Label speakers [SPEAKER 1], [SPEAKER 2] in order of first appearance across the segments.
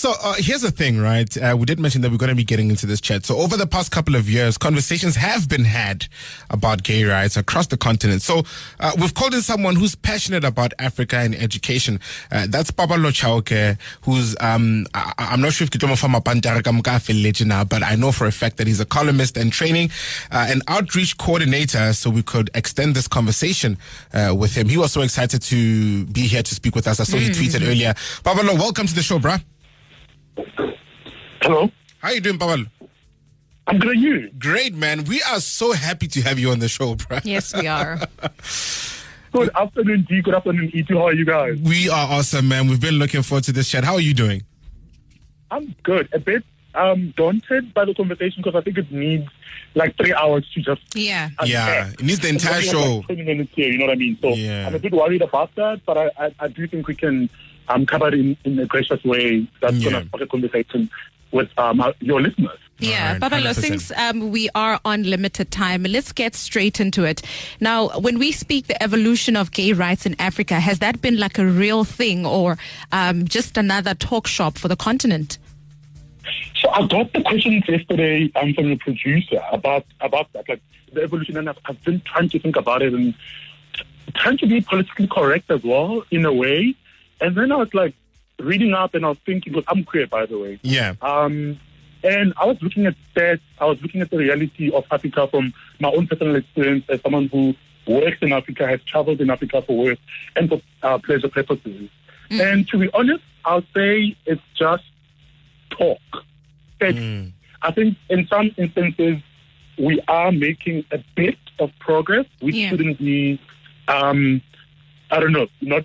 [SPEAKER 1] So uh, here's the thing, right? Uh, we did mention that we're going to be getting into this chat. So over the past couple of years, conversations have been had about gay rights across the continent. So uh, we've called in someone who's passionate about Africa and education. Uh, that's Paballo Chauke, who's um, I- I'm not sure if Kitomo from Pantara now, but I know for a fact that he's a columnist and training uh, and outreach coordinator. So we could extend this conversation uh, with him. He was so excited to be here to speak with us. I saw he tweeted earlier. Paballo, welcome to the show, bruh.
[SPEAKER 2] Hello.
[SPEAKER 1] How are you doing, Pawel?
[SPEAKER 2] I'm good. You?
[SPEAKER 1] Great, man. We are so happy to have you on the show, bro.
[SPEAKER 3] Yes, we are.
[SPEAKER 2] Good afternoon, D. Good afternoon, E2. How are you guys?
[SPEAKER 1] We are awesome, man. We've been looking forward to this chat. How are you doing?
[SPEAKER 2] I'm good. A bit um, daunted by the conversation because I think it needs like three hours to just.
[SPEAKER 3] Yeah.
[SPEAKER 1] Yeah, it needs the entire show.
[SPEAKER 2] Like 20 minutes here, you know what I mean? So
[SPEAKER 1] Yeah.
[SPEAKER 2] I'm a bit worried about that, but I, I, I do think we can um, cover it in, in a gracious way that's
[SPEAKER 1] Yeah.
[SPEAKER 2] going to spark a conversation with um, our, your listeners.
[SPEAKER 3] Yeah,
[SPEAKER 1] Alright,
[SPEAKER 3] Paballo,
[SPEAKER 1] 100%.
[SPEAKER 3] since um, we are on limited time, let's get straight into it. Now, when we speak the evolution of gay rights in Africa, has that been like a real thing or um, just another talk shop for the continent?
[SPEAKER 2] So I got the questions yesterday um, from the producer about about that, like the evolution, and I've, I've been trying to think about it and trying to be politically correct as well in a way. And then I was like reading up, and I was thinking, because I'm queer, by the way.
[SPEAKER 1] Yeah.
[SPEAKER 2] Um, and I was looking at stats. I was looking at the reality of Africa from my own personal experience as someone who works in Africa, has traveled in Africa for work and for uh, pleasure purposes. And to be honest, I'll say it's just talk. But I think in some instances we are making a bit of progress, which
[SPEAKER 3] Yeah.
[SPEAKER 2] shouldn't be, um, I don't know, not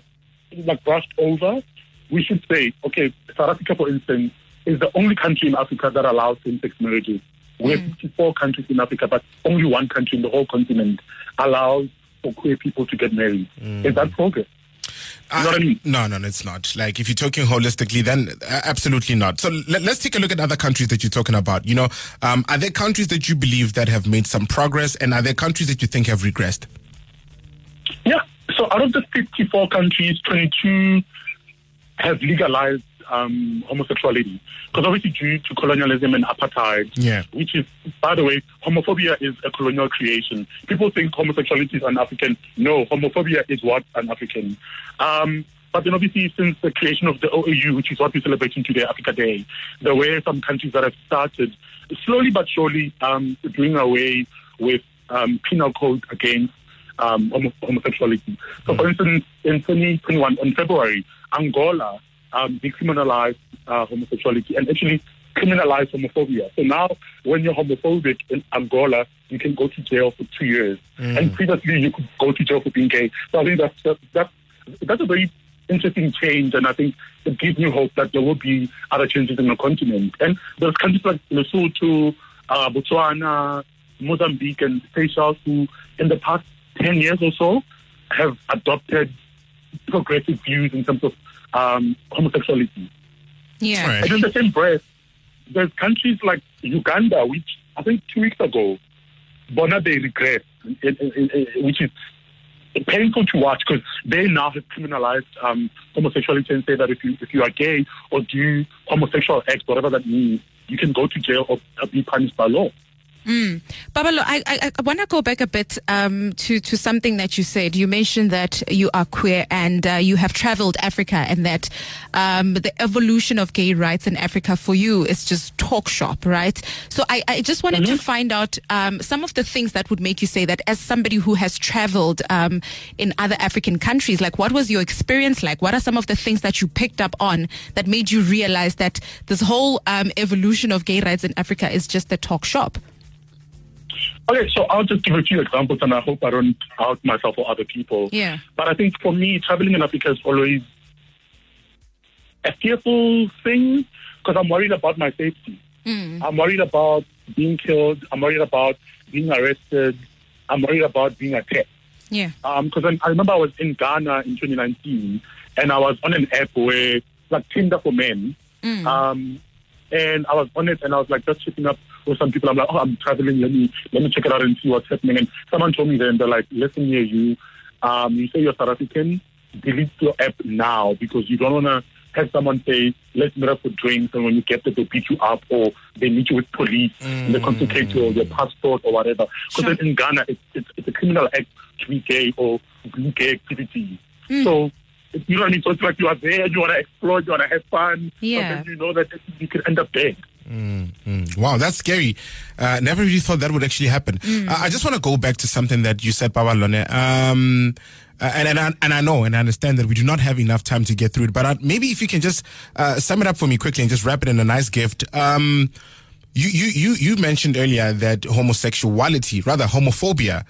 [SPEAKER 2] like brushed over. We should say, okay, South Africa, for instance, is the only country in Africa that allows same-sex marriages. We have 54 countries in Africa, but only one country in the whole continent allows for queer people to get married. Is that progress? You know what I mean?
[SPEAKER 1] No, no, no, it's not. Like, if you're talking holistically, then uh, absolutely not. So let, us take a look at other countries that you're talking about. You know, um, are there countries that you believe that have made some progress, and are there countries that you think have regressed?
[SPEAKER 2] Yeah. So out of the 54 countries, 22 have legalized um, homosexuality. Because obviously due to colonialism and apartheid,
[SPEAKER 1] Yeah.
[SPEAKER 2] which is, by the way, homophobia is a colonial creation. People think homosexuality is an African. No, homophobia is what an African. Um, but then obviously since the creation of the OAU, which is what we're celebrating today, Africa Day, there were some countries that have started slowly but surely um, doing away with um, penal code against um, homosexuality. So, for instance, in 2021, in February, Angola um, decriminalized uh, homosexuality and actually criminalized homophobia. So now, when you're homophobic in Angola, you can go to jail for two years. And previously, you could go to jail for being gay. So I think that's that's that's, that's a very interesting change, and I think it gives me hope that there will be other changes in the continent. And there's countries like Lesotho, uh, Botswana, Mozambique, and Seychelles who, in the past 10 years or so, have adopted progressive views in terms of um, homosexuality.
[SPEAKER 3] Yeah.
[SPEAKER 1] Right.
[SPEAKER 2] And in the same breath, there's countries like Uganda, which I think two weeks ago, Bona they regress, in- eh, in- eh, in- eh, in- which is painful to watch because they now have criminalized um, homosexuality and say that if you if you are gay or do homosexual acts, whatever that means, you can go to jail or be punished by law.
[SPEAKER 3] Paballo, I, I, I want to go back a bit um, to, to something that you said. You mentioned that you are queer and uh, you have traveled Africa and that um, the evolution of gay rights in Africa for you is just talk shop, right? So I, I just wanted to find out um, some of the things that would make you say that as somebody who has traveled um, in other African countries, like what was your experience like? What are some of the things that you picked up on that made you realize that this whole um, evolution of gay rights in Africa is just a talk shop?
[SPEAKER 2] Okay, so I'll just give a few examples, and I hope I don't out myself or other people.
[SPEAKER 3] Yeah.
[SPEAKER 2] But I think for me, traveling in Africa is always a fearful thing because I'm worried about my safety. Hmm. I'm worried about being killed. I'm worried about being arrested. I'm worried about being attacked.
[SPEAKER 3] Yeah.
[SPEAKER 2] Um, because I, I remember I was in Ghana in 2019, and I was on an app where like Tinder for men. Hmm. Um, and I was on it, and I was like just checking up with some people. I'm like, oh, I'm traveling. Let me let me check it out and see what's happening. And someone told me then they're like, listen here, you um, you say you're South African, delete your app now because you don't want to have someone say, let's meet up for drinks, and when you get there, they beat you up, or they meet you with police, and they confiscate your, your passport or whatever. Because
[SPEAKER 3] Sure.
[SPEAKER 2] in Ghana, it's, it's, it's a criminal act to be gay or do gay activity.
[SPEAKER 3] Mm.
[SPEAKER 2] So, you know what I mean? So it's like you are there, you want to explore, you want to have fun,
[SPEAKER 3] Yeah.
[SPEAKER 2] you know that you can end up dead.
[SPEAKER 1] Mm, Wow, that's scary. Uh, never really thought that would actually happen.
[SPEAKER 3] Mm.
[SPEAKER 1] Uh, I just want to go back to something that you said, Baba Lone. Um, uh, and, and, I, and I know and I understand that we do not have enough time to get through it, but uh, maybe if you can just uh, sum it up for me quickly and just wrap it in a nice gift. Um, you, you, you, you mentioned earlier that homosexuality, rather homophobia,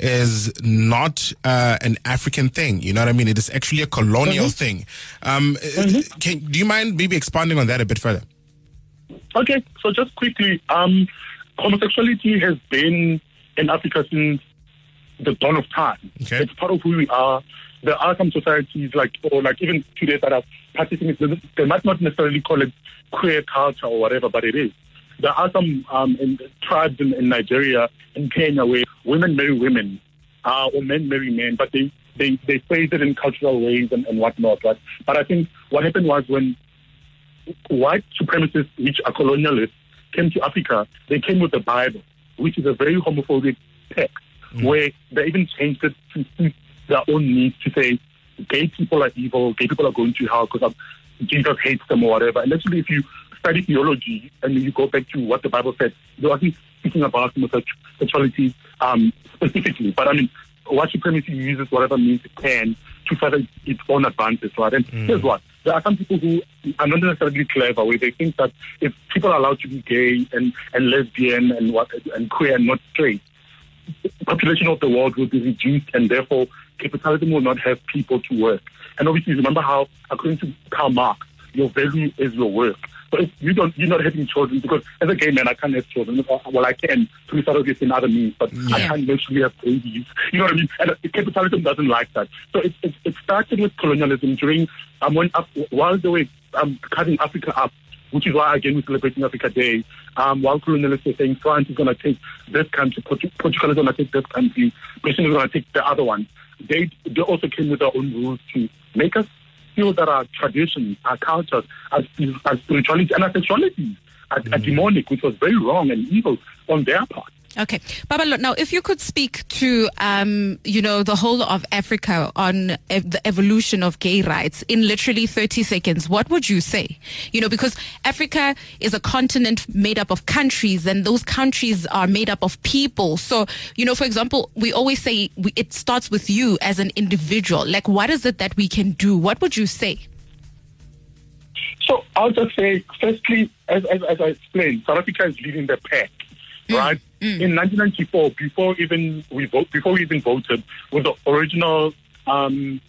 [SPEAKER 1] is not uh, an African thing. You know what I mean? It is actually a colonial thing. Um, uh, can, do you mind maybe expanding on that a bit further?
[SPEAKER 2] Okay, so just quickly, um, homosexuality has been in Africa since the dawn of time.
[SPEAKER 1] Okay.
[SPEAKER 2] It's part of who we are. There are some societies, like or like even today, that are practicing it. They might not necessarily call it queer culture or whatever, but it is. There are some um, in, tribes in, in Nigeria and Kenya where women marry women, uh, or men marry men, but they they they phrase it in cultural ways and, and whatnot. Right? But I think what happened was when white supremacists, which are colonialists, came to Africa, they came with the Bible, which is a very homophobic text, where they even changed it to suit their own needs to say gay people are evil, gay people are going to hell because Jesus hates them or whatever. And actually, if you study theology and you go back to what the Bible said, they're actually speaking about homosexuality um, specifically. But I mean, white supremacy uses whatever means it can to further its own advantage, right? And mm. here's what. There are some people who are not necessarily clever, where they think that if people are allowed to be gay and, and lesbian and what and queer and not straight, the population of the world will be reduced and therefore capitalism will not have people to work. And obviously remember how according to Karl Marx, your value is your work. So if you don't you're not having children because as a gay man I can't have children. Well I can through surrogacy and other means, but I can't actually have babies. You know what I mean? And uh, capitalism doesn't like that. So it it, it started with colonialism during um when up while they were um cutting Africa up which is why again we're celebrating Africa Day. Um, while colonialists are saying France is going to take this country, Portugal is going to take this country, Britain is going to take the other one. They they also came with their own rules to make us feel that our traditions, our cultures, our, our spirituality, and our sexuality are, are mm-hmm. demonic, which was very wrong and evil on their part.
[SPEAKER 3] Okay, Paballo. Now, if you could speak to, um, you know, the whole of Africa on ev- the evolution of gay rights in literally 30 seconds, what would you say? You know, because Africa is a continent made up of countries, and those countries are made up of people. So, you know, for example, we always say we, it starts with you as an individual. Like, what is it that we can do? What would you say?
[SPEAKER 2] So I'll just say, firstly, as, as, as I explained, South Africa is leading the pack, right? In 1994, before even we vote, before we even voted, with the original um,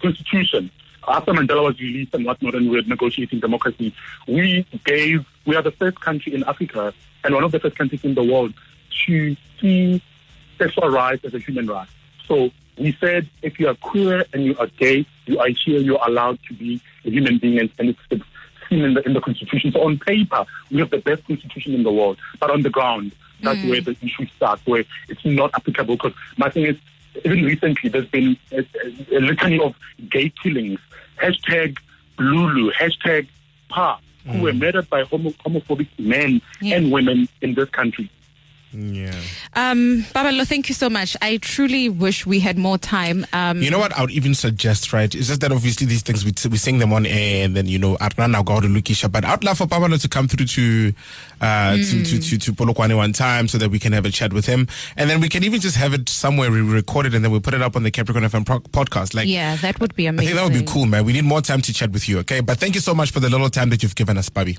[SPEAKER 2] constitution, after Mandela was released and whatnot, and we were negotiating democracy, we gave, we are the first country in Africa and one of the first countries in the world to see sexual rights as a human right. So we said if you are queer and you are gay, you are here, you're allowed to be a human being, and, and it's, it's seen in the, in the constitution. So on paper, we have the best constitution in the world, but on the ground, that's mm. where the issue starts, where it's not applicable. Because my thing is, even recently, there's been a, a, a litany of gay killings. Hashtag Lulu, hashtag Pa, who were mm. murdered by homo- homophobic men
[SPEAKER 3] Yeah.
[SPEAKER 2] and women in this country.
[SPEAKER 1] Yeah.
[SPEAKER 3] Um, Paballo, thank you so much. I truly wish we had more time. Um,
[SPEAKER 1] You know what I would even suggest, right? It's just that obviously these things we, we sing them on air and then, you know, Arnana Gaudu Lukisha. But I'd love for Pablo to come through to, uh, to, to, to, to Polokwane one time so that we can have a chat with him. And then we can even just have it somewhere we record it and then we put it up on the Capricorn FM pro- podcast. Like,
[SPEAKER 3] yeah, that would be
[SPEAKER 1] I
[SPEAKER 3] amazing.
[SPEAKER 1] think that would be cool, man. We need more time to chat with you, okay? But thank you so much for the little time that you've given us, Bobby.